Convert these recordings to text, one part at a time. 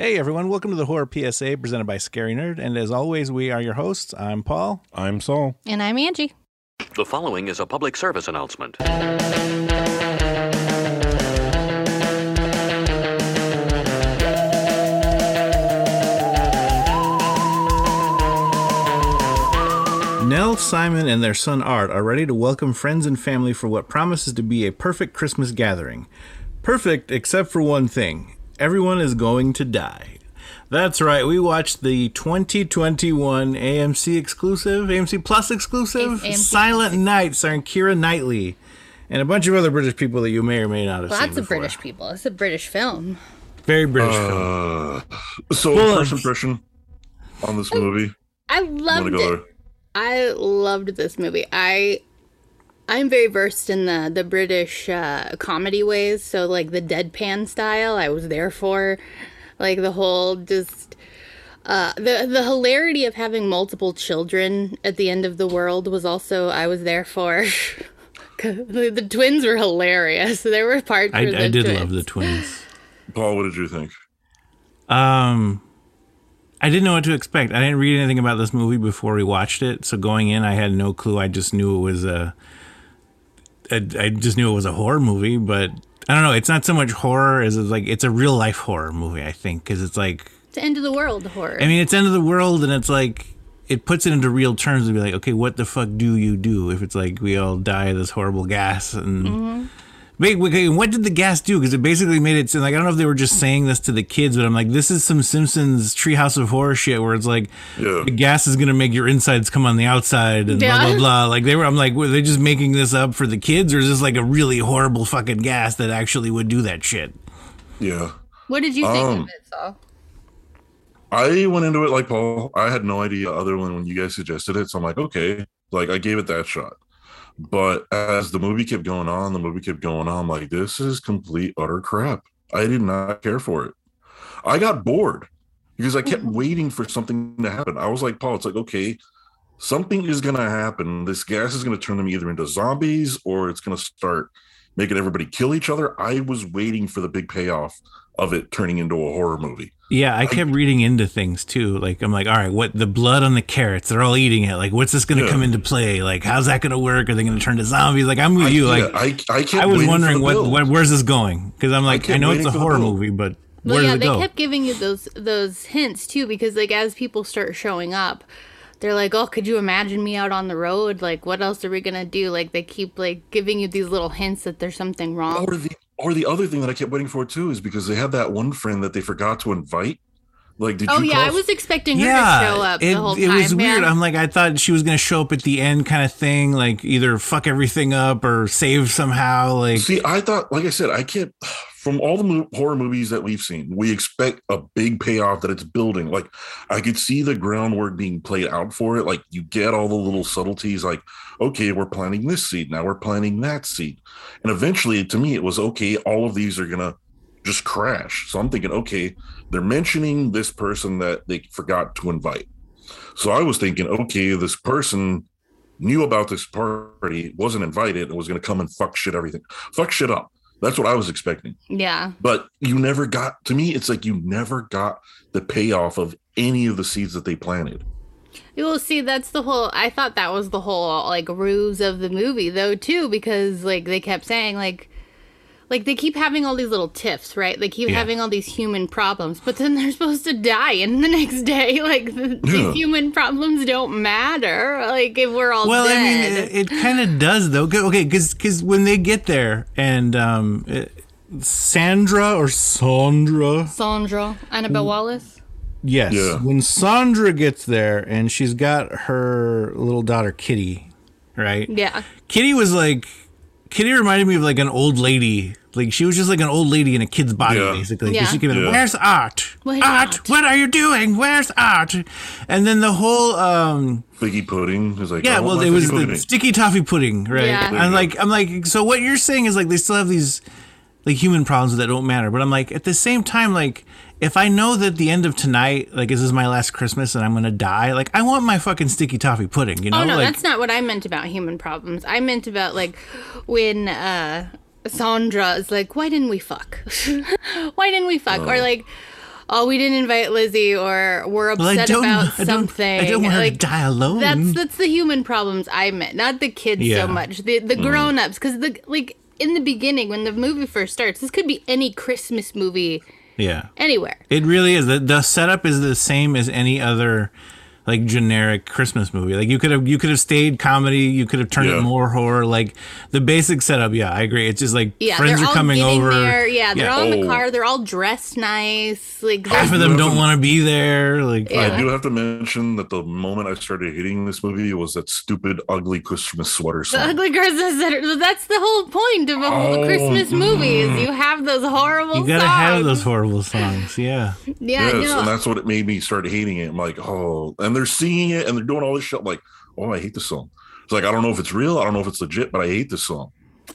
Hey everyone, welcome to the Horror PSA presented by Scary Nerd. And as always, we are your hosts. I'm Paul. I'm Saul. And I'm Angie. The following is a public service announcement. Nell, Simon, and their son Art are ready to welcome friends and family for what promises to be a perfect Christmas gathering. Perfect except for one thing everyone is going to die. That's right, we watched the 2021 AMC exclusive, AMC Plus exclusive, AMC Silent Night, starring Keira Knightley, and a bunch of other British people that you may or may not have seen. Lots of before. British people. It's a British film. Very British film. Uh, so Well, first impression on this movie. I Wanna loved it. there? I loved this movie. I I'm very versed in the the British uh, comedy ways, so like the deadpan style, I was there for. Like the whole just uh, the the hilarity of having multiple children at the end of the world was also I was there for. 'Cause the, the twins were hilarious. There were parts I, I did twins, love the twins. Paul, what did you think? Um, I didn't know what to expect. I didn't read anything about this movie before we watched it, so going in, I had no clue. I just knew it was a. I I just knew it was a horror movie, but I don't know. It's not so much horror as it's like it's a real life horror movie. I think because it's like It's the end of the world horror. I mean it's end of the world, and it's like it puts it into real terms to be like, okay, what the fuck do you do if it's like we all die of this horrible gas and. Wait, wait, wait, what did the gas do? Because it basically made it seem like I don't know if they were just saying this to the kids, but I'm like, this is some Simpsons Treehouse of Horror shit where it's like Yeah. the gas is gonna make your insides come on the outside and blah blah blah. Like they were, I'm like, were they just making this up for the kids, or is this like a really horrible fucking gas that actually would do that shit? Yeah. what did you think Um, of it, Saul? I went into it like Paul. I had no idea other than when you guys suggested it. So I'm like, okay, like I gave it that shot. But as the movie kept going on, the movie kept going on. Like, this is complete utter crap. I did not care for it. I got bored because I kept mm-hmm. waiting for something to happen. I was like, Paul, it's like, okay, something is gonna happen. This gas is gonna turn them either into zombies or it's gonna start making everybody kill each other. I was waiting for the big payoff of it turning into a horror movie. Yeah, I kept reading into things too. Like I'm like, all right, what the blood on the carrots? They're all eating it. Like, what's this going to Yeah. come into play? Like, how's that going to work? Are they going to turn to zombies? Like, I'm with you. Like, yeah, I, I kept I was wondering what, what where's this going? Because I'm like, I, kept know it's a horror movie, but Well, where yeah, does it they go? kept giving you those those hints too, because like as people start showing up, they're like, "Oh, could you imagine me out on the road? Like, what else are we gonna do?" Like they keep like giving you these little hints that there's something wrong. or the or the other thing that I kept waiting for too is because they had that one friend that they forgot to invite. Like, did Oh you? Oh yeah, I was expecting her yeah, to show up it, the whole it time. It was weird. I'm like, I thought she was going to show up at the end, kind of thing. Like, either fuck everything up or save somehow. Like, See, I thought, like I said, I can't. From all the horror movies that we've seen, we expect a big payoff that it's building. Like, I could see the groundwork being played out for it. Like, you get all the little subtleties. Like, okay, we're planting this seed now. We're planting that seed, and eventually, to me, it was okay. All of these are gonna just crash. So I'm thinking, okay, they're mentioning this person that they forgot to invite. So I was thinking, okay, this person knew about this party, wasn't invited, and was to come and fuck shit everything, fuck shit up. That's what I was expecting. yeah, But you never got to me. It's like you never got the payoff of any of the seeds that they planted. you will see. That's the whole. I thought that was the whole like ruse of the movie though too, because like they kept saying like. Like they keep having all these little tiffs, right? They keep Yeah. having all these human problems, but then they're supposed to die in the next day. Like the, Yeah. these human problems don't matter. Like if we're all well, I mean, it, it kind of does though. Okay, because when they get there and um, it- Sandra or Sandra, Sandra, Annabelle Wallis. yes, Yeah. when Sandra gets there and she's got her little daughter Kitty, right? Yeah. Kitty was like, Kitty reminded me of like an old lady. Like she was just like an old lady in a kid's body, Yeah. basically. 'Cause Yeah. She came in, Yeah. Where's Art? Where's Art, Art?" what are you doing? Where's Art? And then the whole um, Figgy pudding is like, yeah, oh, well, it was figgy the sticky toffee pudding, right? Yeah. I'm like, I'm like, so what you're saying is like they still have these like human problems that don't matter, but I'm like at the same time, like if I know that the end of tonight, like this is my last Christmas and I'm gonna die, like I want my fucking sticky toffee pudding, you know? Oh no, like, that's not what I meant about human problems. I meant about like when uh Sandra is like, why didn't we fuck? why didn't we fuck? Oh. Or like oh, we didn't invite Lizzie, or we're upset about something. I don't want her like, to die alone. That's that's the human problems I met, not the kids Yeah. so much. The the mm. grown ups, because the like in the beginning when the movie first starts, this could be any Christmas movie yeah. anywhere. It really is. The, the setup is the same as any other like generic Christmas movie. Like you could have you could have stayed comedy, you could have turned Yeah. it more horror. Like the basic setup, yeah, I agree. It's just like Yeah, friends they're coming over. there. Yeah, they're all in the Oh. car. They're all dressed nice. Like Half they're- of them don't want to be there. Like Yeah. I do have to mention that the moment I started hating this movie was that stupid, ugly Christmas sweater the song. ugly Christmas. Sweater. That's the whole point of a Oh, Christmas mm. movie. Is you have those horrible. you gotta songs. have those horrible songs. Yeah. Yeah, yes, no. and that's what it made me start hating it. I'm like, oh, and they're singing it and they're doing all this shit. I'm like, oh, I hate this song. It's like I don't know if it's real, I don't know if it's legit, but I hate this song.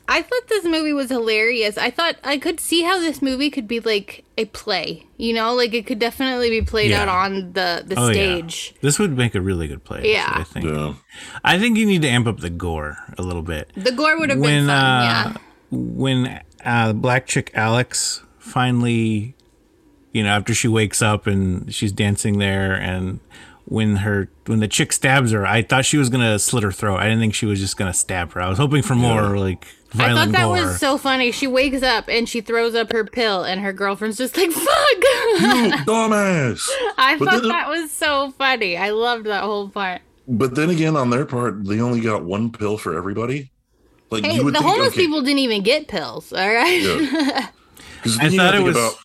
I thought this movie was hilarious. I thought I could see how this movie could be like a play. You know, like it could definitely be played Yeah. out on the the Oh stage. yeah. This would make a really good play. Yeah. I think. Yeah, I think you need to amp up the gore a little bit. The gore would have when been fun. uh, yeah. when uh, black chick Alex finally, you know, after she wakes up and she's dancing there, and when her when the chick stabs her, I thought she was gonna slit her throat. I didn't think she was just gonna stab her. I was hoping for more like I thought that gore. was so funny. She wakes up and she throws up her pill, and her girlfriend's just like, "Fuck!" you dumbass. I But thought then- that was so funny. I loved that whole part. But then again, on their part, they only got one pill for everybody. Like Hey, you would the think, homeless okay, people didn't even get pills. All right. Yeah. 'Cause I thought it was. about-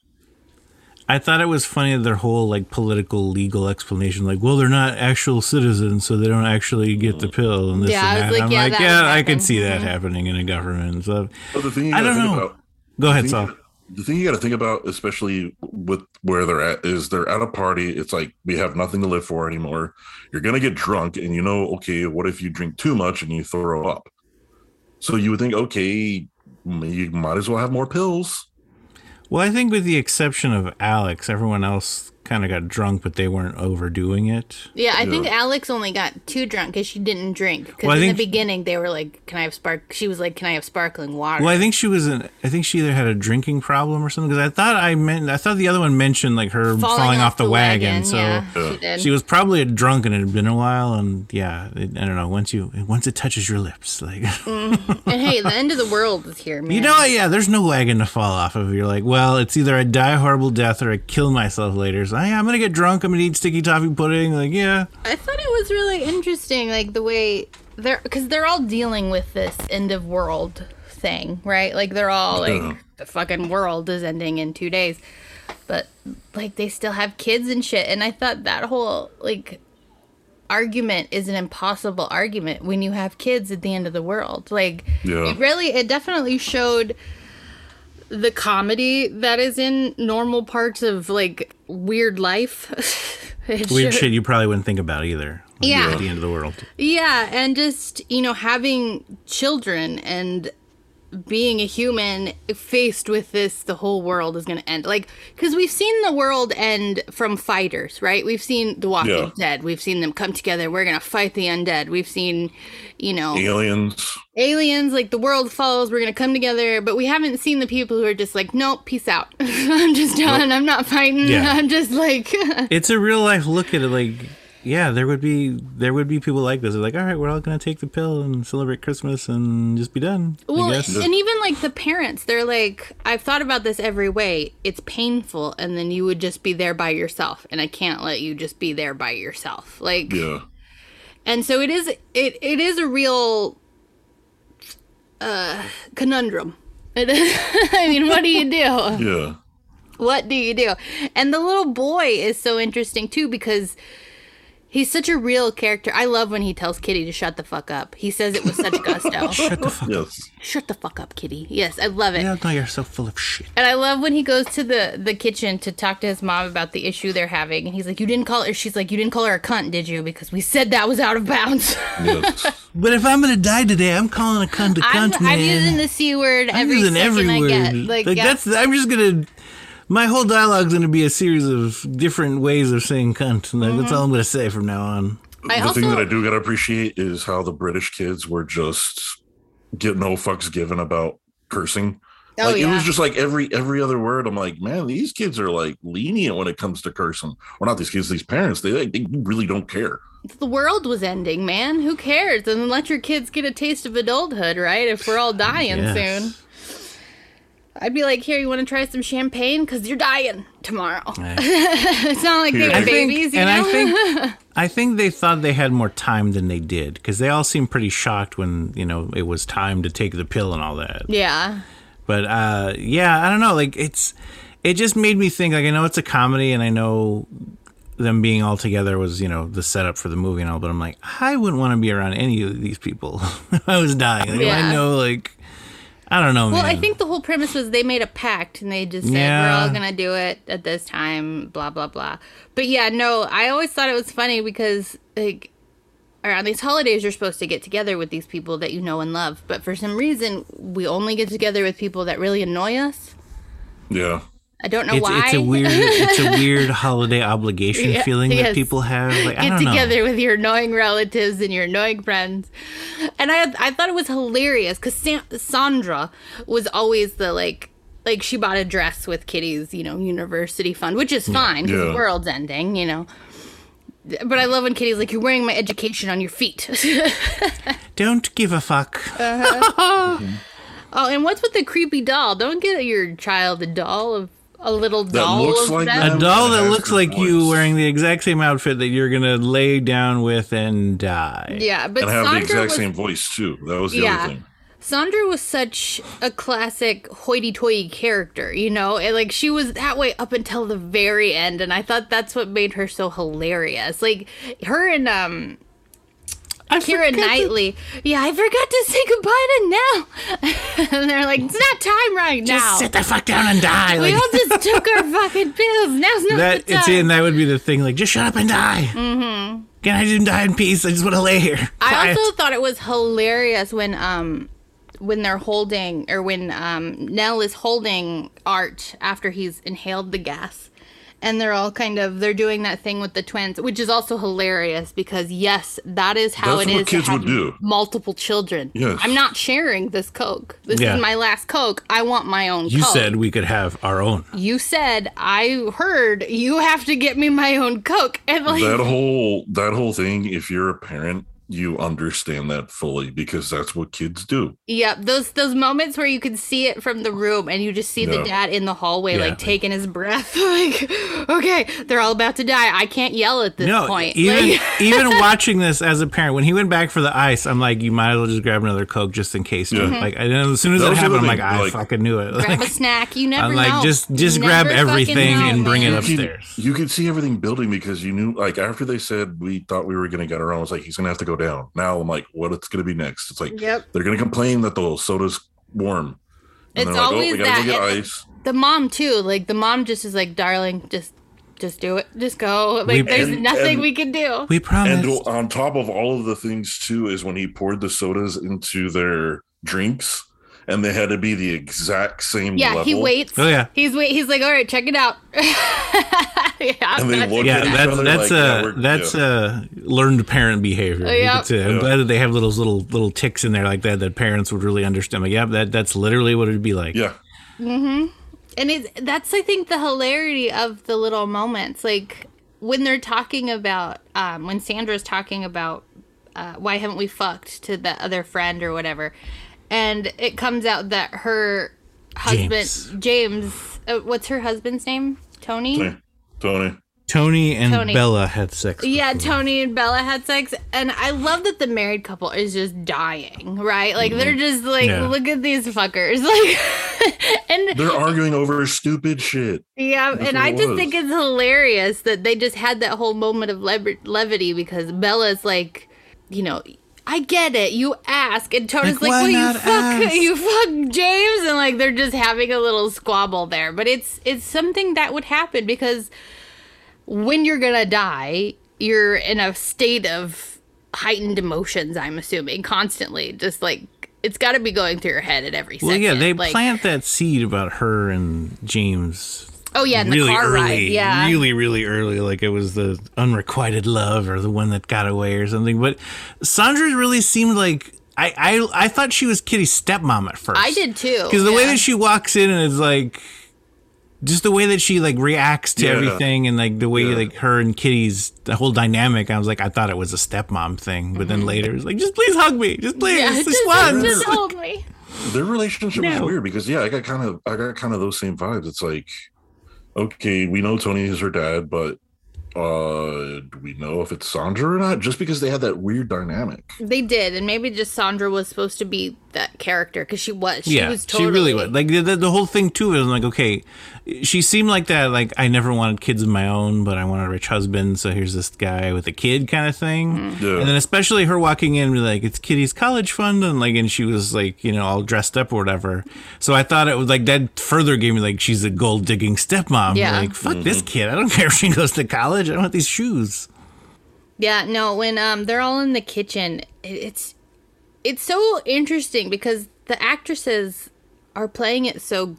I thought it was funny their whole like political legal explanation, like, well, they're not actual citizens, so they don't actually get the pill and this Yeah, I and was that. like, I'm yeah, like, that yeah, would I could see that mm-hmm. happening in a government. So but the thing you I gotta don't think know. about go ahead, the Saul. the thing you got to think about, especially with where they're at, is they're at a party. It's like we have nothing to live for anymore. You're gonna get drunk, and you know, okay, what if you drink too much and you throw up? So you would think, okay, you might as well have more pills. Well, I think with the exception of Alex, everyone else kind of got drunk, but they weren't overdoing it. Yeah, I think Alex only got too drunk because she didn't drink. Because Well, in think- the beginning they were like, "Can I have spark?" She was like, "Can I have sparkling water?" Well, I think she was an. I think she either had a drinking problem or something. Because I thought I meant. I thought the other one mentioned like her falling, off, the, wagon. So yeah, she she was probably a drunk and it had been a while. And yeah, it, I don't know. Once you once it touches your lips, like mm-hmm. and hey, the end of the world is here, man. you know, yeah, there's no wagon to fall off of. You're like, well, it's either I die a horrible death or I kill myself later. So yeah, I'm gonna get drunk. I'm gonna eat sticky toffee pudding. Like yeah, I thought it was really interesting, like the way they're because they're all dealing with this end of world thing, right? Like they're all like Yeah. the fucking world is ending in two days, but like they still have kids and shit. And I thought that whole like argument is an impossible argument when you have kids at the end of the world. Like Yeah. it really, it definitely showed the comedy that is in normal parts of like weird life. Weird showed- shit you probably wouldn't think about either. Yeah. at the end of the world. Yeah, and just, you know, having children and being a human faced with this, the whole world is going to end. Like, because we've seen the world end from fighters, right? We've seen The Walking Yeah. Dead. We've seen them come together. We're going to fight the undead. We've seen, you know, Aliens. aliens, like the world falls. We're going to come together. But we haven't seen the people who are just like, nope, peace out. I'm just done. I'm not fighting. Yeah. I'm just like, It's a real life look at it. Like yeah, there would be there would be people like this. They're like, all right, we're all gonna take the pill and celebrate Christmas and just be done. Well, and even like the parents, they're like, I've thought about this every way. It's painful, and then you would just be there by yourself, and I can't let you just be there by yourself. Like, Yeah. And so it is. It it is a real uh, conundrum. I mean, what do you do? Yeah. What do you do? And the little boy is so interesting too because he's such a real character. I love when he tells Kitty to shut the fuck up. He says it with such gusto. Shut the fuck up. Shut the fuck up, Kitty. Yes, I love it. Yeah, no, you're so full of shit. And I love when he goes to the the kitchen to talk to his mom about the issue they're having, and he's like, "You didn't call her." She's like, "You didn't call her a cunt, did you? Because we said that was out of bounds." Yes. But if I'm gonna die today, I'm calling a cunt a I'm, cunt, man. I'm using the c word I'm every using second every I word. get. Like, Like, yeah. that's I'm just gonna. My whole dialogue's gonna be a series of different ways of saying cunt. Like, That's mm-hmm. all I'm gonna say from now on. I the thing that I do gotta appreciate is how the British kids were just get no fucks given about cursing. Oh, like it was just like every every other word. I'm like, man, these kids are like lenient when it comes to cursing. Or not these kids, these parents. They like, they really don't care. the world was ending, man. Who cares? And let your kids get a taste of adulthood, right? If we're all dying Yes. soon. I'd be like, here, you want to try some champagne? Because you're dying tomorrow. it's not like they were I I think, babies, you and know? I think, I think they thought they had more time than they did because they all seemed pretty shocked when you know it was time to take the pill and all that. yeah. But uh, yeah, I don't know. Like it's, it just made me think. Like I know it's a comedy, and I know them being all together was you know the setup for the movie and all. But I'm like, I wouldn't want to be around any of these people. I was dying. Like, Yeah. I know, like, I don't know, Well, man. I think the whole premise was they made a pact and they just said, we're all going to do it at this time, blah, blah, blah. But yeah, no, I always thought it was funny because, like, around these holidays, you're supposed to get together with these people that you know and love. But for some reason, we only get together with people that really annoy us. Yeah. I don't know it's, why. it's a weird, it's a weird holiday obligation Yeah, feeling that people have. Like I get don't know. together with your annoying relatives and your annoying friends. And I I thought it was hilarious because Sandra was always the like like she bought a dress with Kitty's you know university fund, which is fine because Yeah. the world's ending, you know. But I love when Kitty's like, "You're wearing my education on your feet." Don't give a fuck. Uh-huh. oh, and what's with the creepy doll? Don't get your child a doll of a little doll looks of like them. A doll that looks the like you wearing the exact same outfit that you're gonna lay down with and die. Yeah, but And have Sandra the exact was same voice too. That was the Yeah. other thing. Sandra was such a classic hoity-toity character, you know, and like she was that way up until the very end, and I thought that's what made her so hilarious. Like her and um I Keira forgot to- Knightley, yeah, I forgot to say goodbye to Nell, and they're like, it's not time right now. Just sit the fuck down and die. we Like all just took our fucking pills. Now's not that. the It's time. in. That would be the thing. Like just shut up and die. Mm-hmm. Can I just die in peace? I just want to lay here. I also thought it was hilarious when um when they're holding or when um Nell is holding Art after he's inhaled the gas. And they're all kind of they're doing that thing with the twins, which is also hilarious because yes, that is how That's it what is kids to have would do. multiple children. Yes. I'm not sharing this Coke. This Yeah. is my last Coke. I want my own You Coke. said we could have our own. you said I heard you have to get me my own Coke. And like That whole that whole thing, if you're a parent, you understand that fully because that's what kids do. Yep, those those moments where you can see it from the room and you just see the dad in the hallway Yeah. like taking his breath like okay, they're all about to die. I can't yell at this No, point. even Like, even watching this as a parent, when he went back for the ice, I'm like, you might as well just grab another coke just in case. Yeah. Like, and then as soon as That it happened, I'm other like, I like- fucking knew it. grab a snack. You never I'm like, know. just just You grab everything know, and bring it man. up. You could- Upstairs. You could see everything building because you knew, like, after they said we thought we were going to get our own, I was like, he's going to have to go down. Now I'm like, what it's going to be next? It's like, Yep. they're going to complain that the soda's warm. And It's they're like, always oh, we got to go that. get ice. The mom too. Like the mom just is like, darling, just just do it. Just go. Like We- there's And- nothing and- we can do. We promise. And on top of all of the things, too, is when he poured the sodas into their drinks and they had to be the exact same Yeah, level. he waits. Oh, yeah. He's wait. He's like, all right, check it out. yeah, And they that's- look yeah, at each that's other that's like, yeah, uh that's yeah. uh learned parent behavior. you Yep. could say. I'm Yeah. glad that they have those little little ticks in there like that that parents would really understand. Like, yeah, that that's literally what it'd be like. Yeah. Mm-hmm and it that's I think the hilarity of the little moments, like when they're talking about um, when Sandra's talking about uh, why haven't we fucked to the other friend or whatever, and it comes out that her husband James. James, uh, what's her husband's name? Tony. Tony. Tony. Tony and Tony. Bella had sex. Yeah. Tony and Bella had sex, and I love that the married couple is just dying, right? Like they're just like, Yeah. look at these fuckers, like, and They're arguing over stupid shit. yeah, That's and I just was. think it's hilarious that they just had that whole moment of lev- levity because Bella's like, you know. I get it. You ask, and Tony's Like, like, "Well, you fuck, ask?" you fuck James," and like they're just having a little squabble there. But it's it's something that would happen because when you're gonna die, you're in a state of heightened emotions. I'm assuming constantly, just like it's got to be going through your head at every Well, second. yeah, they like, plant that seed about her and James Oh yeah, in really the car early, ride. Yeah, really, really early. Like it was the unrequited love or the one that got away or something. But Sandra really seemed like I, I I thought she was Kitty's stepmom at first. I did too. because the way that she walks in and is like, just the way that she like reacts to Yeah. everything, and like the way Yeah. like her and Kitty's the whole dynamic. I was like, I thought it was a stepmom thing, but then later it's like, just please hug me, just please, Mm-hmm. yeah, just, just, once. just hold me. Their relationship is No. weird because yeah, I got kind of I got kind of those same vibes. It's like, okay, we know Tony is her dad, but uh do we know if it's Sandra or not? Just because they had that weird dynamic. They did, and maybe just Sandra was supposed to be that character because she was. She yeah, was totally. she really was. Like the, the, the whole thing too is like, okay, she seemed like that. Like I never wanted kids of my own, but I want a rich husband. So here's this guy with a kid, kind of thing. Yeah. And then especially her walking in, like it's Kitty's college fund, and like, and she was like, you know, all dressed up or whatever. So I thought it was like that. Further gave me like she's a gold digging stepmom. Yeah. Like fuck this kid. I don't care if she goes to college. I don't want these shoes. Yeah, no, when um they're all in the kitchen, it's it's so interesting because the actresses are playing it so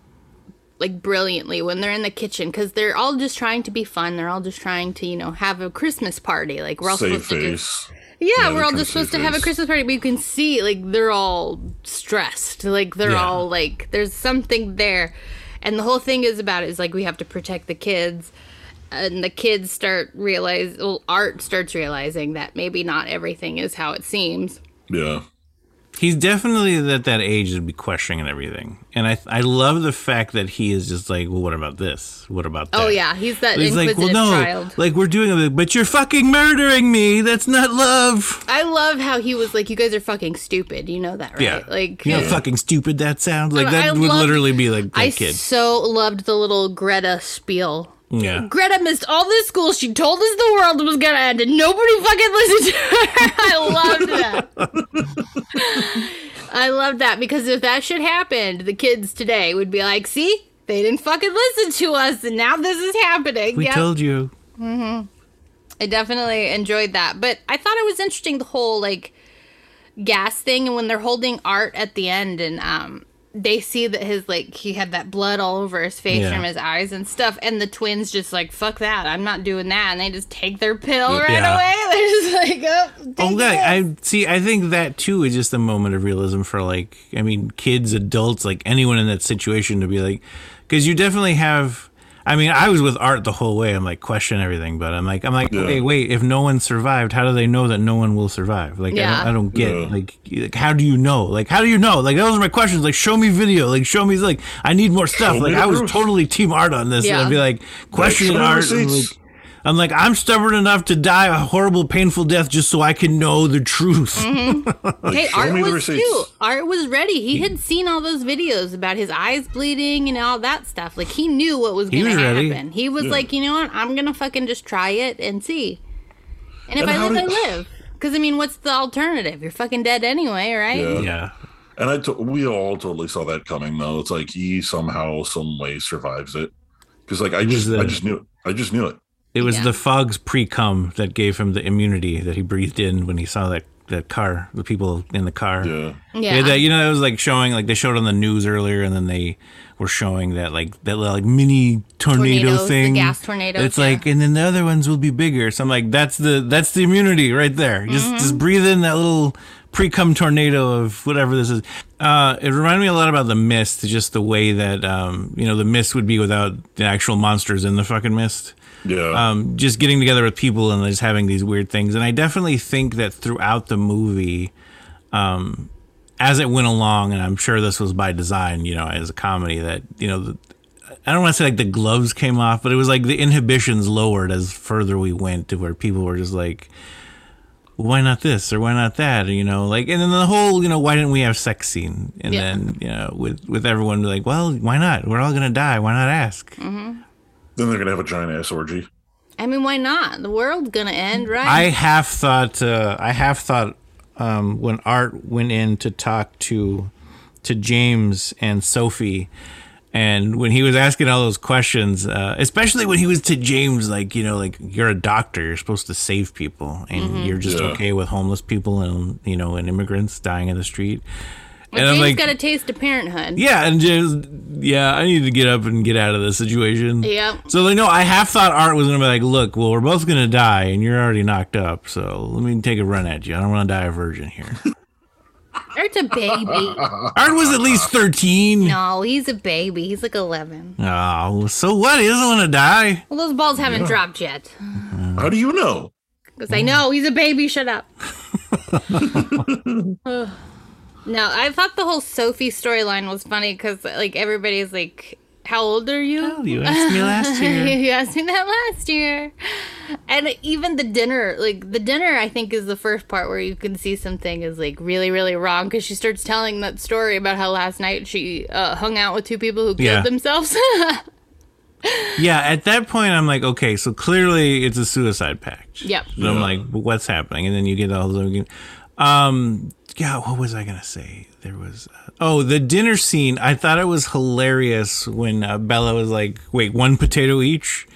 like brilliantly when they're in the kitchen because they're all just trying to be fun. They're all just trying to, you know, have a Christmas party. Like we're all Save supposed to do. Yeah, Yeah, we're all just supposed to have a. Christmas party, but you can see like they're all stressed. Like they're Yeah. all like there's something there. And the whole thing is about it is like we have to protect the kids. And the kids start realize well, Art starts realizing that maybe not everything is how it seems. Yeah. He's definitely at that age to be questioning and everything, and I I love the fact that he is just like, well, what about this? What about oh, that? Oh yeah, he's that He's like, well, no, child. like we're doing it, but you're fucking murdering me. That's not love. I love how he was like, "You guys are fucking stupid." You know that, right? Yeah, Like, you know, how fucking stupid that sounds. Like that I would loved- literally be like that I kid. so loved the little Greta spiel. Yeah, Greta missed all this school. She told us the world was gonna end, and nobody fucking listened to her. I loved that. I loved that because if that shit happened, the kids today would be like, "See, they didn't fucking listen to us, and now this is happening." we Yep. told you. Mm-hmm. I definitely enjoyed that. But I thought it was interesting the whole like gas thing and when they're holding art at the end and um they see that his like he had that blood all over his face Yeah. from his eyes and stuff and the twins just like fuck that i'm not doing that and they just take their pill right Yeah. away they're just like oh, Oh, take yeah. I see. I think that too is just a moment of realism for like, I mean, kids, adults, like anyone in that situation to be like, because you definitely have. I mean, I was with Art the whole way. I'm like question everything, but I'm like, I'm like, Yeah. okay, wait. If no one survived, how do they know that no one will survive? Like, Yeah. I, don't, I don't get. Yeah. Like, like, how do you know? Like, how do you know? Like, those are my questions. Like, show me video. Like, show me. Like, I need more stuff. Show like, I was proof. totally team Art on this. And I'd be like, questioning show me the Art. and, like, I'm like, I'm stubborn enough to die a horrible, painful death just so I can know the truth. Mm-hmm. hey art was receipts. too art was ready he had seen all those videos about his eyes bleeding and all that stuff like he knew what was gonna was ready. happen he was Yeah. like you know what i'm gonna fucking just try it and see and if And i live did- i live because i mean what's the alternative you're fucking dead anyway right Yeah. yeah. And I to- we all totally saw that coming though. It's like he somehow, some way survives it. Because like I just the- I just knew it. I just knew it. It was Yeah. the fog's pre cum that gave him the immunity that he breathed in when he saw that, that car, the people in the car. Yeah. yeah, Yeah, that you know, it was like showing like they showed on the news earlier, and then they were showing that like that like mini tornado Tornadoes, the thing. gas tornadoes, It's yeah. like, and then the other ones will be bigger. So I'm like, that's the that's the immunity right there. Just Mm-hmm. just breathe in that little pre cum tornado of whatever this is. Uh, it reminded me a lot about the mist, just the way that um, you know the mist would be without the actual monsters in the fucking mist Yeah. um, just getting together with people and just having these weird things. And I definitely think that throughout the movie, um, as it went along, and I'm sure this was by design, you know, as a comedy, that you know, the, I don't want to say like the gloves came off, but it was like the inhibitions lowered as further we went to where people were just like. Why not this or why not that? You know, like, and then the whole, you know, why didn't we have sex scene? And Yeah. then, you know, with with everyone like, well, why not? We're all gonna die. Why not ask? Mm-hmm. Then they're gonna have a giant ass orgy. i mean why not the world's gonna end right I half thought. Uh, I half thought um, when Art went in to talk to to James and Sophie, and when he was asking all those questions, uh, especially when he was to James, like you know, like you're a doctor, you're supposed to save people, and you're just Yeah. okay with homeless people and you know and immigrants dying in the street. Well, and I'm James like, got a taste of parenthood yeah, and James, yeah, I need to get up and get out of this situation. Yep. So like, no, I half thought Art was gonna be like, look, well, we're both gonna die, and you're already knocked up, so let me take a run at you. I don't want to die a virgin here. Art's a baby. Art was at least 13. No, he's a baby. He's like 11. Oh, so what? He doesn't want to die. Well, those balls haven't dropped yet. How do you know? Because I know he's a baby. Shut up. Ugh. no, I thought the whole Sophie storyline was funny because like everybody's like, "How old are you?" Oh, you asked me last year. you asked me that last year. And even the dinner, like the dinner, I think is the first part where you can see something is like really, really wrong because she starts telling that story about how last night she uh, hung out with two people who killed Yeah. themselves. Yeah, at that point, I'm like, okay, so clearly it's a suicide pact. Yep. And I'm like, what's happening? And then you get all the. Um, yeah, what was I gonna say? There was. Uh, oh, the dinner scene. I thought it was hilarious when uh, Bella was like, "Wait, one potato each."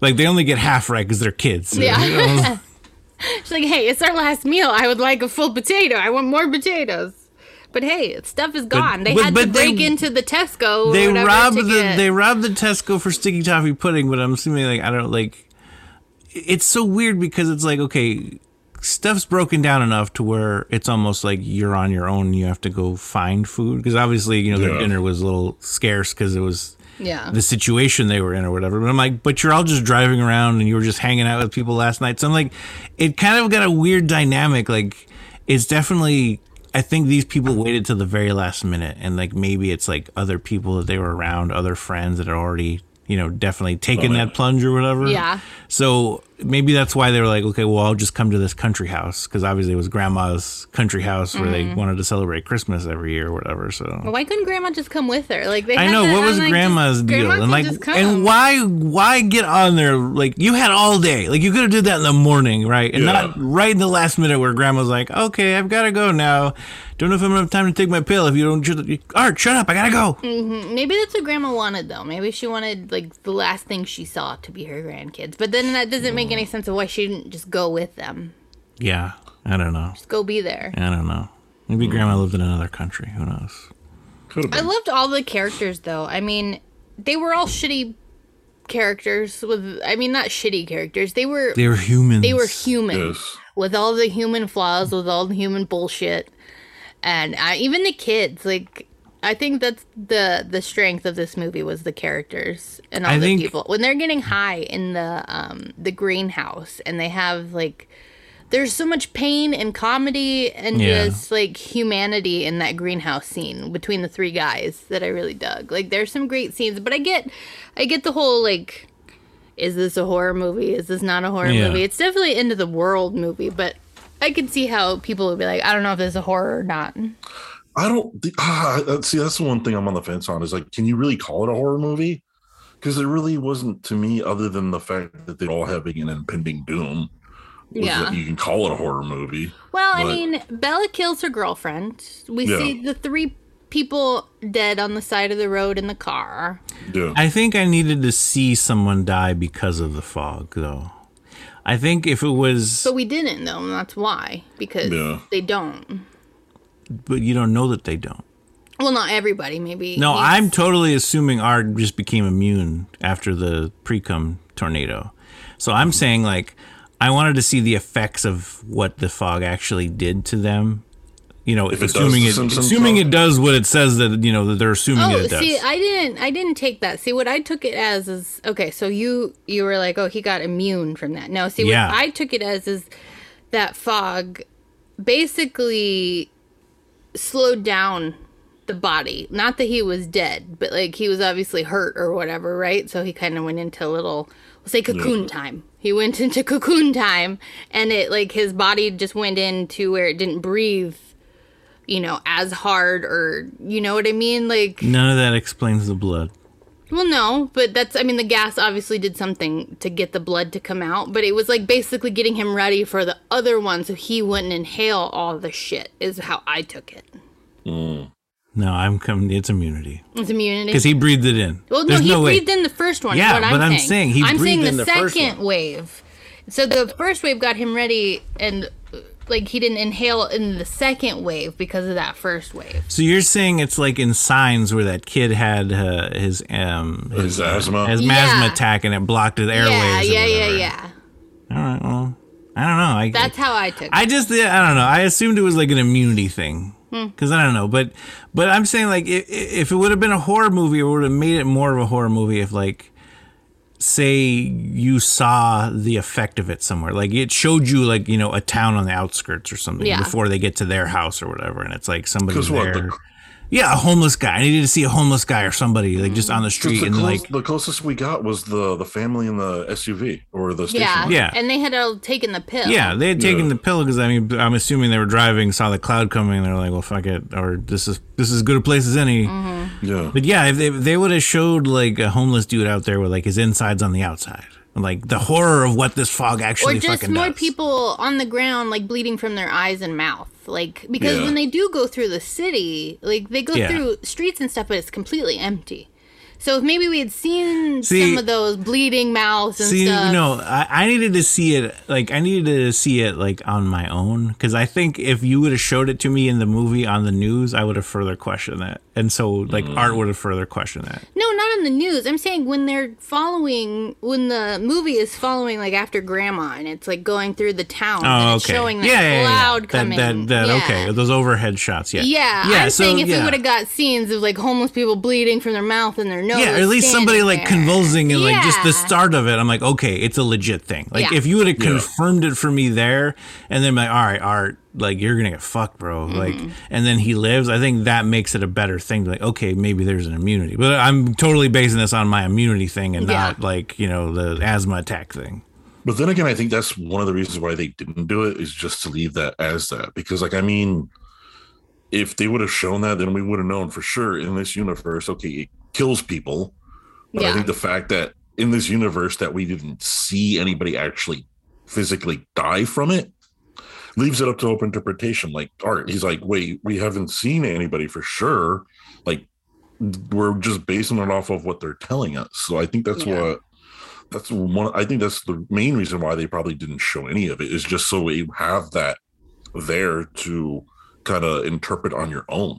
Like they only get half right because they're kids. Yeah. She's like, hey, it's our last meal. I would like a full potato. I want more potatoes. But hey, stuff is gone. they but- had to but they- break into the Tesco. They robbed to the get- they robbed the Tesco for sticky toffee pudding, but I'm assuming like I don't like. It's so weird because it's like okay, stuff's broken down enough to where it's almost like you're on your own. You have to go find food because obviously you know their Yeah. dinner was a little scarce because it was yeah. the situation they were in or whatever. But I'm like, but you're all just driving around and you were just hanging out with people last night. So I'm like, it kind of got a weird dynamic. Like, it's definitely. I think these people waited till the very last minute, and like maybe it's like other people that they were around, other friends that had already, you know, definitely taken oh, that plunge or whatever. Yeah. So maybe that's why they were like, okay, well, I'll just come to this country house because obviously it was grandma's country house where they mm-hmm. wanted to celebrate Christmas every year or whatever. So Why couldn't Grandma just come with her? Like they. I know to- what was like, grandma's just- deal, Grandma and like, and why, why get on there? Like, you had all day. Like, you could have did that in the morning, right? And Yeah. not right in the last minute where grandma's like, "Okay, I've got to go now. Don't know if I'm gonna have time to take my pill. If you don't, shut- Art, shut up. I gotta go." Mm-hmm. Maybe that's what Grandma wanted though. Maybe she wanted like the last thing she saw to be her grandkids. But then that doesn't make any sense of why she didn't just go with them. Yeah, I don't know. Just go be there. I don't know. Maybe grandma lived in another country. Who knows? I loved all the characters though. I mean, they were all shitty characters with I mean not shitty characters. They were They were humans. they were human Yes. with all the human flaws, with all the human bullshit. And uh, even the kids like I think that's the the strength of this movie was the characters and all I the think- people. When they're getting high in the um the greenhouse and they have like there's so much pain and comedy and Yeah. just like humanity in that greenhouse scene between the three guys that I really dug. Like there's some great scenes, but I get I get the whole like is this a horror movie? Is this not a horror Yeah. movie? It's definitely into the world movie, but I can see how people would be like, I don't know if this is a horror or not. I don't thi- ah, see. That's the one thing I'm on the fence on. Is like, can you really call it a horror movie? Because it really wasn't to me, other than the fact that they're all having an impending doom. Yeah. you can call it a horror movie. Well, I mean, Bella kills her girlfriend. We Yeah. see the three people dead on the side of the road in the car. Yeah, I think I needed to see someone die because of the fog, though. I think if it was, But we didn't, though, and that's why. Because Yeah. they don't. But you don't know that they don't. Well, not everybody, maybe. No, he's- I'm totally assuming Art just became immune after the pre-cum tornado. So I'm saying like I wanted to see the effects of what the fog actually did to them. You know, If it does assuming it, some- some assuming fog. it does what it says that you know that they're assuming Oh, it does. see, I didn't. I didn't take that. See, what I took it as is okay. So you you were like, oh, he got immune from that. No, see, Yeah. what I took it as is that fog basically slowed down the body. Not that he was dead, but like he was obviously hurt or whatever, right? So he kind of went into a little, we'll say cocoon time. He went into cocoon time, and it like his body just went into where it didn't breathe. You know, as hard, or you know what I mean? Like, None of that explains the blood. Well, no, but that's, I mean, the gas obviously did something to get the blood to come out, but it was like basically getting him ready for the other one so he wouldn't inhale all the shit, is how I took it. Mm. No, I'm coming. It's immunity It's immunity. because he breathed it in. well, no, There's he no way. breathed in the first one. Yeah, is what I'm but I'm saying. saying he I'm breathed the in the first second one. wave. So the first wave got him ready, and like he didn't inhale in the second wave because of that first wave. So you're saying it's like in signs where that kid had uh, his um his, his asthma. his Yeah. asthma attack and it blocked his airways. yeah, yeah, yeah, yeah. All right. Well, I don't know. I That's how I took it. I just I don't know. I assumed it was like an immunity thing. because I don't know, but but I'm saying like if, if it would have been a horror movie, it would have made it more of a horror movie if like say you saw the effect of it somewhere like it showed you like you know a town on the outskirts or something Yeah. before they get to their house or whatever and it's like somebody Because what, there the- yeah a homeless guy i needed to see a homeless guy or somebody like just on the street the, and close, like the closest we got was the the family in the SUV or the station. Yeah. wagon. Yeah. And they had all taken the pill. yeah they had taken Yeah. the pill because i mean i'm assuming they were driving saw the cloud coming and they're like well fuck it or this is this is as good a place as any mm-hmm. yeah. But yeah, if they, if they would have showed like a homeless dude out there with like his insides on the outside, like the horror of what this fog actually Or actually just more does. people on the ground, like bleeding from their eyes and mouth. Like, because Yeah. when they do go through the city, like, they go Yeah. through streets and stuff, but it's completely empty. So if maybe we had seen See- some of those bleeding mouths and See, stuff. no, I, I needed to see it. Like, I needed to see it like on my own because I think if you would have showed it to me in the movie on the news, I would have further questioned that, and so like Mm. art would have further questioned that. No, not on the news. I'm saying when they're following, when the movie is following, like after Grandma, and it's like going through the town, Oh, and it's okay. showing that yeah, yeah, yeah. cloud That- coming. That, that, yeah. okay, those overhead shots. Yeah, Yeah, yeah. I'm so, saying if yeah. we would have got scenes of like homeless people bleeding from their mouth and their nose, yeah, or at least somebody like there. convulsing and like just the start of it. I'm like, okay, it's a legit thing. Like Yeah. if you would have Yeah. confirmed it for me there, and then like, all right, Art, like you're gonna get fucked, bro. Mm-hmm. Like, and then he lives. I think that makes it a better thing. Like, okay, maybe there's an immunity, but I'm totally basing this on my immunity thing and Yeah. not like you know the asthma attack thing. But then again, I think that's one of the reasons why they didn't do it is just to leave that as that. Because, like, I mean, if they would have shown that, then we would have known for sure in this universe, okay, it kills people. But I think the fact that in this universe that we didn't see anybody actually physically die from it leaves it up to open interpretation. Like Art, he's like, wait, we haven't seen anybody for sure. Like, we're just basing it off of what they're telling us. So I think that's Yeah. what that's one i think that's the main reason why they probably didn't show any of it is just so we have that there to kind of interpret on your own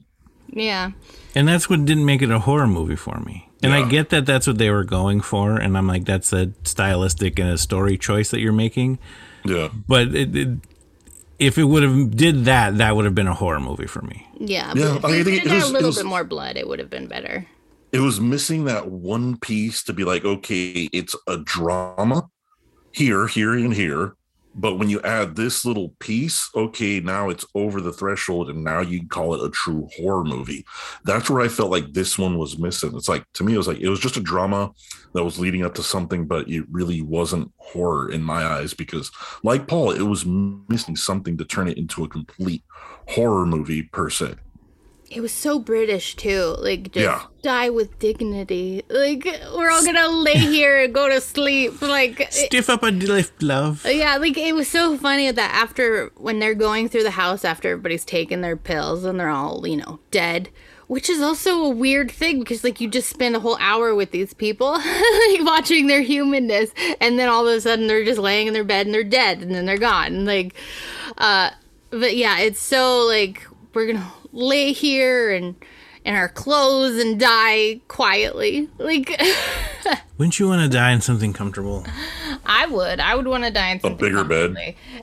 Yeah, And that's what didn't make it a horror movie for me. And I get that that's what they were going for, and I'm like, that's a stylistic and a story choice that you're making. yeah But it, it, if it would have did that, that would have been a horror movie for me. yeah. Yeah, but I if we think had it a was- it little was- bit more blood, it would have been better. it was missing that one piece to be like okay it's a drama here here and here but when you add this little piece okay now it's over the threshold and now you call it a true horror movie. That's where i felt like this one was missing. It's like to me it was like it was just a drama that was leading up to something but it really wasn't horror in my eyes because like paul it was missing something to turn it into a complete horror movie per se It was so British too. Like just Yeah. die with dignity. Like we're all gonna lay here and go to sleep. Like Stiff up a lift, love. yeah, like it was so funny that after when they're going through the house after everybody's taken their pills and they're all you know dead. Which is also a weird thing because like you just spend a whole hour with these people, like watching their humanness, and then all of a sudden they're just laying in their bed and they're dead, and then they're gone. Like, uh, but yeah, it's so like we're gonna lay here and in our clothes and die quietly. Like Wouldn't you want to die in something comfortable? I would, I would want to die in something bigger bed.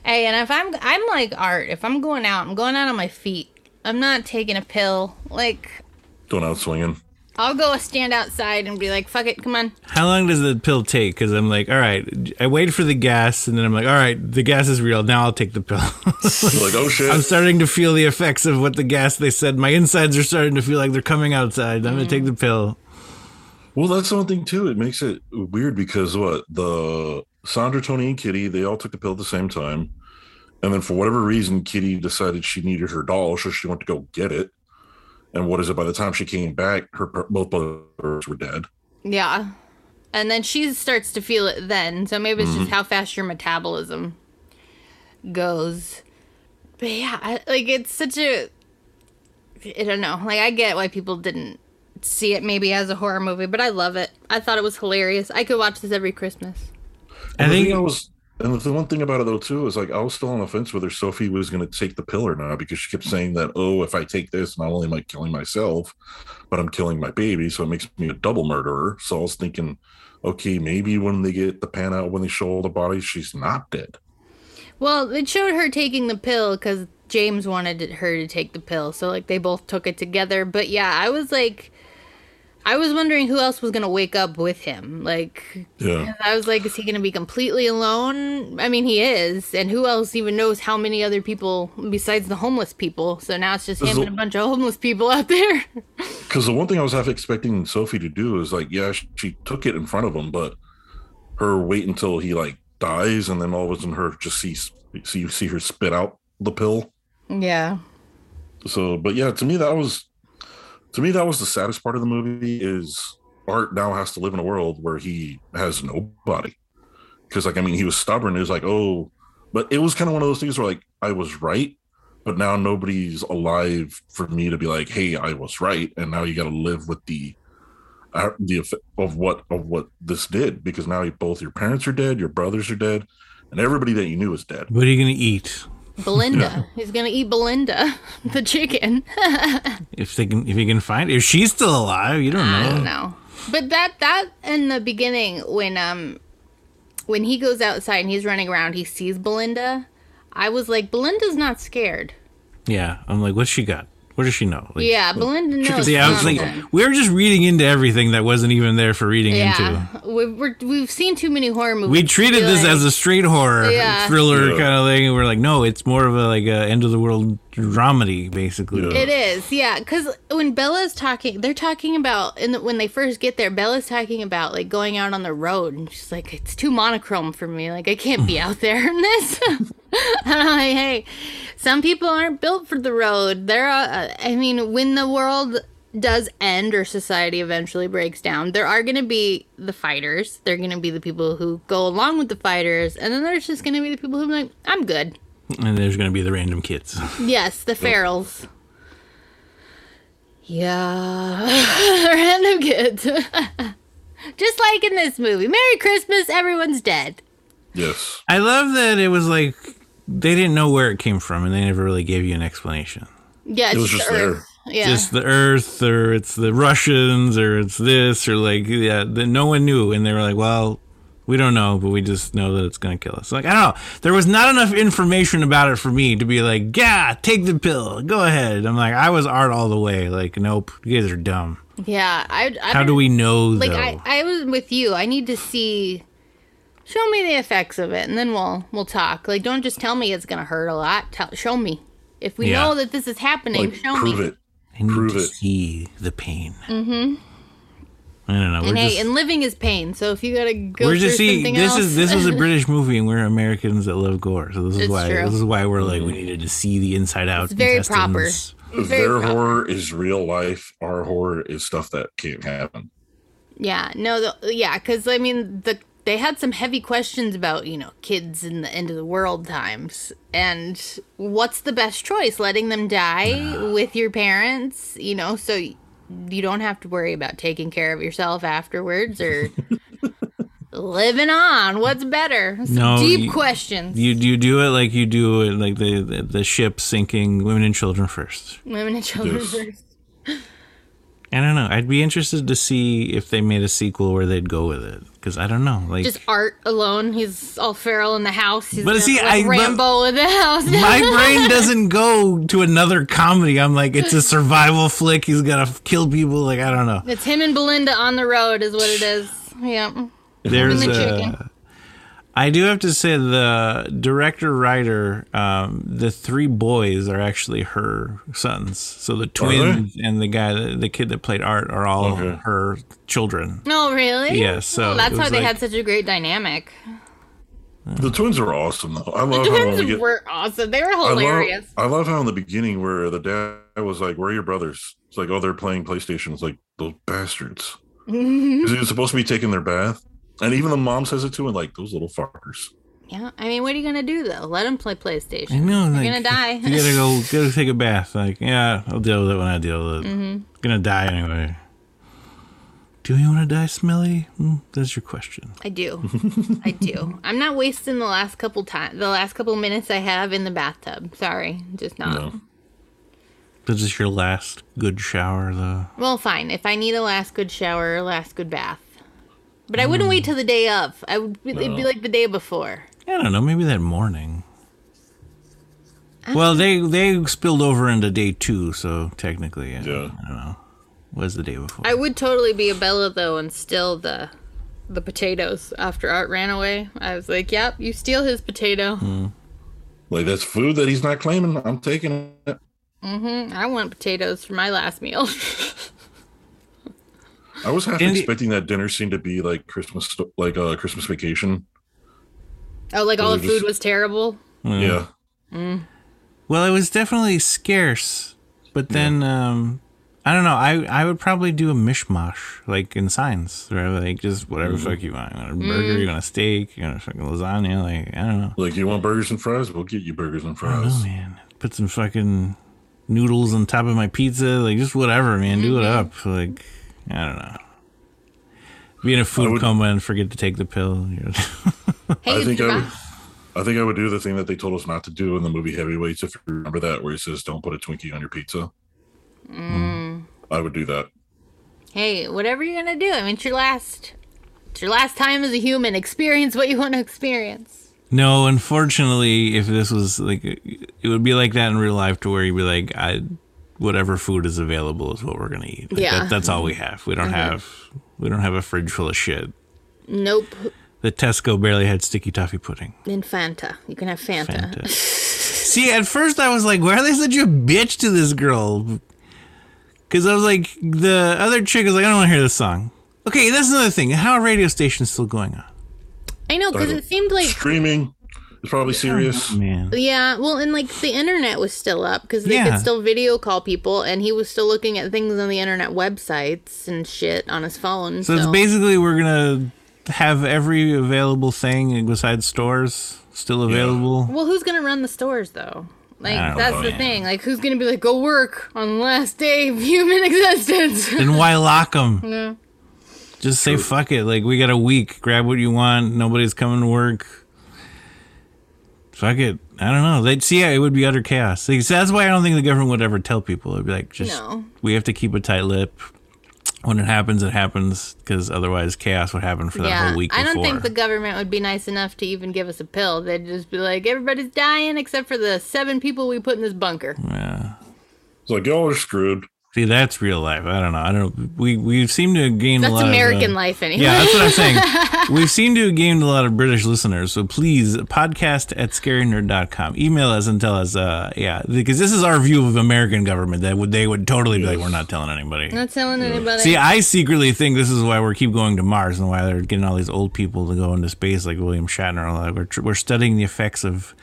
Hey, and if I'm, I'm like art. If I'm going out, I'm going out on my feet. I'm not taking a pill. Like going out swinging I'll go stand outside and be like, "Fuck it, come on." How long does the pill take? Because I'm like, all right, I wait for the gas, and then I'm like, all right, the gas is real. Now I'll take the pill. Like oh shit I'm starting to feel the effects of what the gas they said. My insides are starting to feel like they're coming outside. I'm gonna mm. take the pill. Well, that's the one thing too. It makes it weird because what the Sandra, Tony, and Kitty they all took the pill at the same time, and then for whatever reason, Kitty decided she needed her doll, so she went to go get it. And what is it? By the time she came back, her both brothers were dead. Yeah, and then she starts to feel it then. So maybe it's just mm-hmm. how fast your metabolism goes. But yeah, I, like it's such a. I don't know. Like I get why people didn't see it maybe as a horror movie, but I love it. I thought it was hilarious. I could watch this every Christmas. I think thing I was, and the one thing about it though too is like I was still on the fence whether Sophie was going to take the pill or not because she kept saying that oh if I take this not only am I killing myself, but I'm killing my baby, so it makes me a double murderer. So I was thinking, okay, maybe when they get the pan out when they show all the bodies, she's not dead. Well, it showed her taking the pill because James wanted her to take the pill, so like they both took it together. But yeah, I was like, I was wondering who else was gonna wake up with him. Like, Yeah. I was like, is he gonna be completely alone? I mean, he is, and who else even knows how many other people besides the homeless people? So now it's just him So- and a bunch of homeless people out there. Because the one thing I was half expecting Sophie to do is like, yeah, she, she took it in front of him, but her wait until he like dies, and then all of a sudden her just see see you see her spit out the pill. yeah, So, but yeah, to me that was to me that was the saddest part of the movie is Art now has to live in a world where he has nobody. Because like I mean, he was stubborn. It was like, oh, but it was kind of one of those things where like I was right, but now nobody's alive for me to be like, hey, I was right, and now you got to live with the uh, the of what of what this did because now both your parents are dead, your brothers are dead, and everybody that you knew is dead. What are you gonna eat? Belinda. He's gonna eat Belinda, the chicken. If they can, if you can find, if she's still alive, you don't know. I don't know. But that that in the beginning when um when he goes outside and he's running around, he sees Belinda. I was like, Belinda's not scared. Yeah, I'm like, what's she got? What does she know? Like, Yeah, Belinda knows. See, I was like, we were just reading into everything that wasn't even there for reading into. yeah, we've we're, we've seen too many horror movies. We treated this like- as a straight horror Yeah. thriller Yeah. kind of thing, and we're like, no, it's more of a like a end of the world dramedy, basically. Yeah. It is, yeah. Because when Bella's talking, they're talking about, in the, when they first get there, Bella's talking about like going out on the road, and she's like, "It's too monochrome for me. Like, I can't be out there in this." and I'm like, "Hey, some people aren't built for the road. They're, Uh, I mean, when the world does end or society eventually breaks down, there are going to be the fighters. They're going to be the people who go along with the fighters, and then there's just going to be the people who are like, I'm good." And there's gonna be the random kids. Yes, the ferals. Yeah, random kids. Just like in this movie. Merry Christmas, everyone's dead. Yes. I love that it was like they didn't know where it came from, and they never really gave you an explanation. Yeah, It was the just Earth. Yeah. Just the Earth, or it's the Russians, or it's this, or like yeah, the, no one knew, and they were like, well. We don't know, but we just know that it's going to kill us. Like, I don't know. There was not enough information about it for me to be like, yeah, take the pill. Go ahead. I'm like, I was art all the way. Like, nope, you guys are dumb. yeah, I, I How don't- we know, like though? I, I was with you. I need to see show me the effects of it and then we'll we'll talk. Like don't just tell me it's going to hurt a lot. Tell show me. If we Yeah. know that this is happening, Like show prove me. it. I need prove to it. see the pain. Mm-hmm. I don't know. We're And hey, just, and living is pain. So if you got to go we're through just see. something This else, is this was a British movie, and we're Americans that love gore. So this is It's why true. this is why we're like we needed to see the inside out. It's very proper. intestines. It's very Their proper. horror is real life. Our horror is stuff that can't happen. Yeah, no, the, yeah, because I mean, the they had some heavy questions about you know kids in the end of the world times, and what's the best choice? Letting them die with your parents, you know, so you don't have to worry about taking care of yourself afterwards, or living on. What's better? Some No, deep you- questions. You you do it like you do it like the the, the ship sinking women and children first. Women and children Yes. first. I don't know. I'd be interested to see if they made a sequel where they'd go with it because I don't know. Like Just Art alone. He's all feral in the house. He's But see, I- like but- Rambo in the house. my brain doesn't go to another comedy. I'm like, it's a survival flick. He's gonna kill people. Like I don't know. It's him and Belinda on the road, is what it is. Yeah. There's the a, chicken. I do have to say the director writer, um, the three boys are actually her sons. So the twins and the guy, the, the kid that played Art, are all Okay. her children. No, really? Yeah, so Well, that's it how they like- had such a great dynamic. The twins are awesome though. I love how when Twins we get were awesome. They were I love, hilarious. I love how in the beginning where the dad was like, "Where are your brothers?" It's like, "Oh, they're playing PlayStation." It's like those bastards. Because he was supposed to be taking their bath, and even the mom says it too, and like those little fuckers. yeah, I mean, what are you gonna do though? Let them play PlayStation. I know. You're like, gonna die. You gotta go. Gotta take a bath. Like, yeah, I'll deal with it when I deal with it. Mm-hmm. Gonna die anyway. Do you want to die, Smelly? Hmm, that's your question. I do. I do. I'm not wasting the last couple time, the last couple minutes I have in the bathtub. Sorry, just not. No. This is your last good shower, though. Well, fine. If I need a last good shower, last good bath. But I wouldn't Hmm. wait till the day of. I would. It'd be like the day before. I don't know. Maybe that morning. Well, they they spilled over into day two, so technically, yeah. Yeah. I don't know. Was the day before? I would totally be a Bella though and steal the the potatoes after Art ran away. I was like, "Yep, you steal his potato. Like that's food that he's not claiming. I'm taking it. Mm-hmm. I want potatoes for my last meal." I was half Andy- expecting that dinner scene to be like Christmas, like a uh, Christmas vacation. oh, like all the They're just- food was terrible. Yeah, Well, it was definitely scarce, but then um, I don't know. I I would probably do a mishmash, like in signs, right? Like just whatever Mm-hmm. fuck you want. You want a burger? You want a steak? You want a fucking lasagna? Like I don't know. like you want burgers and fries? We'll get you burgers and fries. Oh man, put some fucking noodles on top of my pizza, like just whatever, man. Do it up. Like I don't know. Be in a food would- coma and forget to take the pill. Hey, I think I would. I think I would do the thing that they told us not to do in the movie Heavyweights. If you remember that, where he says, "Don't put a Twinkie on your pizza." Mm. I would do that. hey, whatever you're gonna do. I mean, it's your last. It's your last time as a human. Experience what you want to experience. No, unfortunately, if this was like, it would be like that in real life, to where you'd be like, I, whatever food is available is what we're gonna eat. Like, Yeah. that, that's all we have. We don't mm-hmm. have, we don't have a fridge full of shit. Nope. The Tesco barely had sticky toffee pudding. In Fanta, you can have Fanta. Fanta. See, at first I was like, why are they such a bitch to this girl? Because I was like, the other chick was like, I don't want to hear this song. Okay, that's another thing. How are radio stations still going on? I know because it seemed like Streaming is probably oh, serious. Man. Yeah, well, and like the internet was still up because they Yeah. could still video call people, and he was still looking at things on the internet websites and shit on his phone. So So, it's basically we're gonna have every available thing besides stores still available. well, who's gonna run the stores though? Like that's know, the man. thing. Like who's gonna be like, go work on the last day of human existence? Then why lock them? Just say fuck it. Like we got a week. Grab what you want. Nobody's coming to work. Fuck it. I don't know. They'd see it would be utter chaos. Like, so that's why I don't think the government would ever tell people. It'd be like, just No. we have to keep a tight lip. When it happens, it happens because otherwise chaos would happen for that yeah, whole week. I don't think the government would be nice enough to even give us a pill. They'd just be like, everybody's dying except for the seven people we put in this bunker. Yeah. It's like y'all are screwed. See, that's real life. I don't know. I don't. We we seem to have gained a That's lot American of, uh, life anyway. Yeah, that's what I'm saying. We've seemed to have gained a lot of British listeners. So please, podcast at scarynerd.com. Email us and tell us, uh, yeah, because this is our view of American government. That would they would totally be like, we're not telling anybody. Not telling anybody. See, I secretly think this is why we keep going to Mars and why they're getting all these old people to go into space, like William Shatner. and all that. We're, we're studying the effects of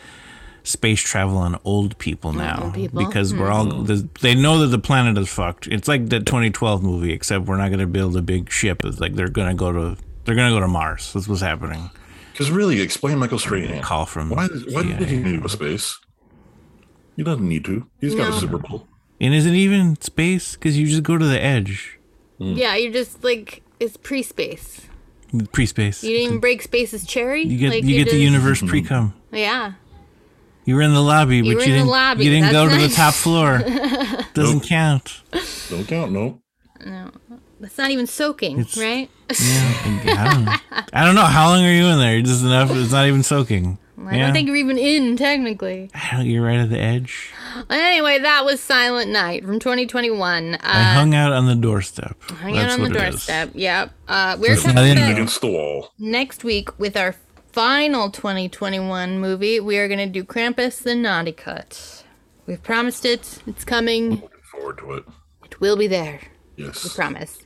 space travel on old people now people? because we're all hmm. they know that the planet is fucked. It's like the 2012 movie, except we're not going to build a big ship. It's like they're going to go to they're going to go to Mars. That's what's happening. Because really, explain Michael Strahan. Call from Why, why did he need to go space? He doesn't need to. He's got No. a Super Bowl. And is it even space? Because you just go to the edge, hmm. yeah, you're just like it's pre-space. pre-space. You didn't even break space's cherry. You get like, you get the universe hmm. pre-cum. Yeah. You were in the lobby, but you didn't. lobby. You didn't go That's to the top floor. Doesn't count. Don't count. No. No, that's not even soaking, It's- right? Yeah, I don't know. I don't know. How long are you in there? Just enough. It's not even soaking. I don't think you're even in technically. I don't, you're right at the edge. Anyway, that was Silent Night from 2021. Uh, I hung out on the doorstep. hanging out That's on the what it is. doorstep. Yep. Uh, we're not coming in back. Against the wall. next week with our final 2021 movie. We are going to do Krampus the Naughty Cut. We've promised it. It's coming. Looking forward to it. It will be there. Yes. We promise.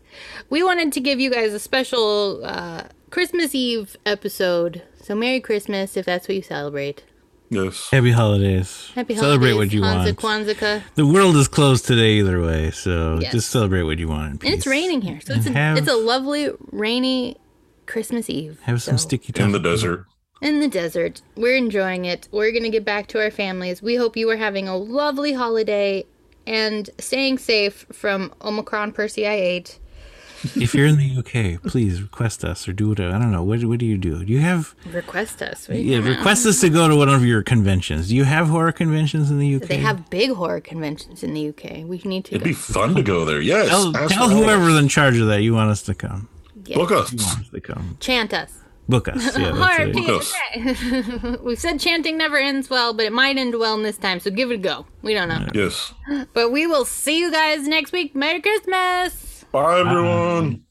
We wanted to give you guys a special uh, Christmas Eve episode. So Merry Christmas if that's what you celebrate. Yes. Happy holidays. Happy holidays. Celebrate holidays, what you Kwanzaa, want. Kwanzaa. The world is closed today either way, so Yes. just celebrate what you want. in And it's raining here. So it's And a, have- it's a lovely rainy Christmas Eve. Have some So- sticky In the desert. in the desert. We're enjoying it. We're going to get back to our families. We hope you are having a lovely holiday and staying safe from Omicron Percy I ate. If you're in the UK, please request us or do whatever. I don't know. What, what do you do? Do you have Request us. We- yeah? Request us to go to one of your conventions. Do you have horror conventions in the UK? They have big horror conventions in the UK. We need to It'd go. be fun to go there. Yes. Tell, tell whoever's in charge of that you want us to come. Yeah. Book us. Want us to come. Chant us. Book us. Yeah, that's Horror it. Book PSA. We've said chanting never ends well, but it might end well this time, so give it a go. We don't know. Yes. But we will see you guys next week. Merry Christmas! Bye, everyone.